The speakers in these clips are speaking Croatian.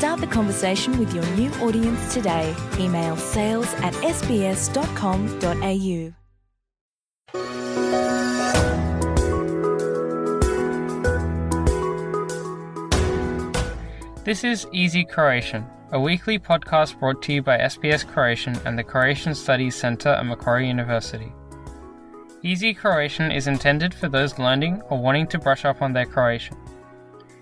Start the conversation with your new audience today. Email sales at sbs.com.au. This is Easy Croatian, a weekly podcast brought to you by SBS Croatian and the Croatian Studies Centre at Macquarie University. Easy Croatian is intended for those learning or wanting to brush up on their Croatian.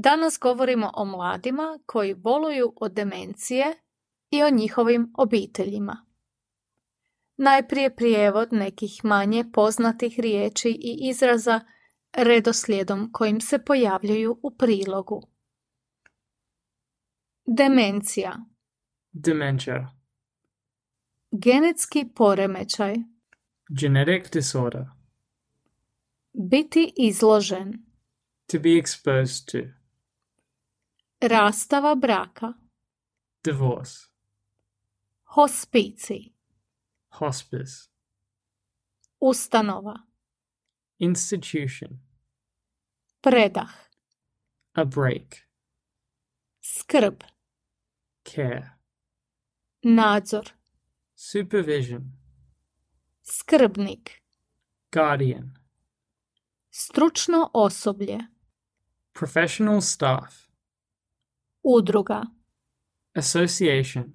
Danas govorimo o mladima koji boluju od demencije i o njihovim obiteljima. Najprije prijevod nekih manje poznatih riječi i izraza redoslijedom kojim se pojavljuju u prilogu. Demencija. Dementia. Genetski poremećaj. Genetic disorder. Biti izložen. To be exposed to. Rastava braka. Divorce. Hospicij. Hospice. Ustanova. Institution. Predah. A break. Skrb. Care. Nadzor. Supervision. Skrbnik. Guardian. Stručno osoblje. Professional staff. Udruga. Association.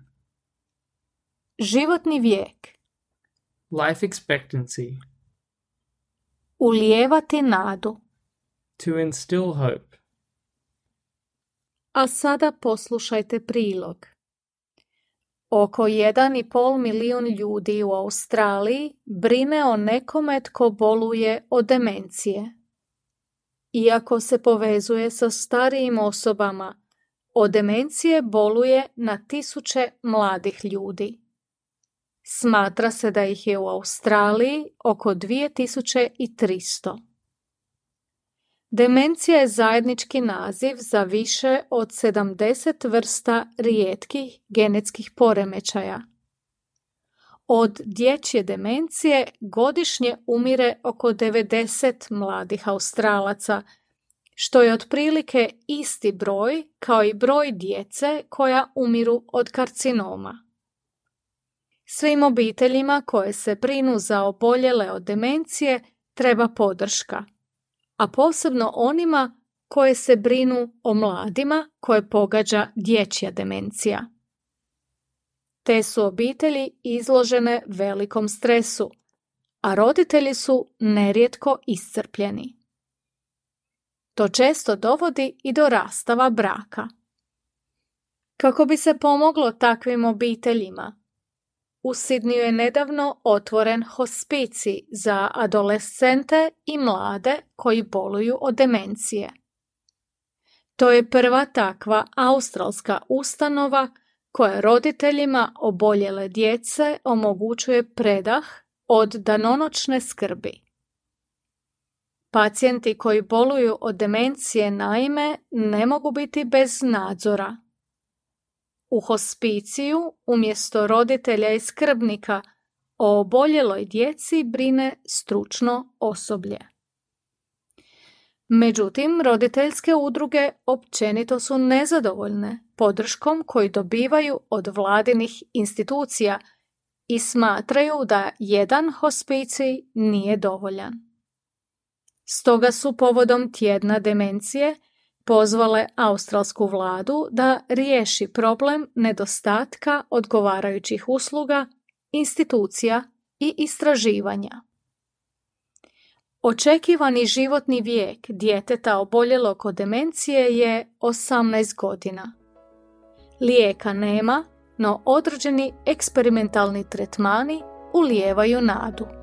Životni vijek. Life expectancy. Ulijevati nadu. To instill hope. A sada poslušajte prilog. Oko 1,5 milijun ljudi u Australiji brine o nekome tko boluje od demencije. Iako se povezuje sa starijim osobama, od demencije boluje na tisuće mladih ljudi. Smatra se da ih je u Australiji oko 2300. Demencija je zajednički naziv za više od 70 vrsta rijetkih genetskih poremećaja. Od dječje demencije godišnje umire oko 90 mladih Australaca, što je otprilike isti broj kao i broj djece koja umiru od karcinoma. Svim obiteljima koje se brinu za oboljele od demencije treba podrška, a posebno onima koje se brinu o mladima koje pogađa dječja demencija. Te su obitelji izložene velikom stresu, a roditelji su nerijetko iscrpljeni. To često dovodi i do rastava braka. Kako bi se pomoglo takvim obiteljima, u Sidniju je nedavno otvoren hospicij za adolescente i mlade koji boluju od demencije. To je prva takva australska ustanova koja roditeljima oboljele djece omogućuje predah od danonoćne skrbi. Pacijenti koji boluju od demencije naime ne mogu biti bez nadzora. U hospiciju umjesto roditelja i skrbnika o oboljeloj djeci brine stručno osoblje. Međutim, roditeljske udruge općenito su nezadovoljne podrškom koju dobivaju od vladinih institucija i smatraju da jedan hospicij nije dovoljan. Stoga su povodom tjedna demencije pozvale australsku vladu da riješi problem nedostatka odgovarajućih usluga, institucija i istraživanja. Očekivani životni vijek djeteta oboljelog od demencije je 18 godina. Lijeka nema, no određeni eksperimentalni tretmani ulijevaju nadu.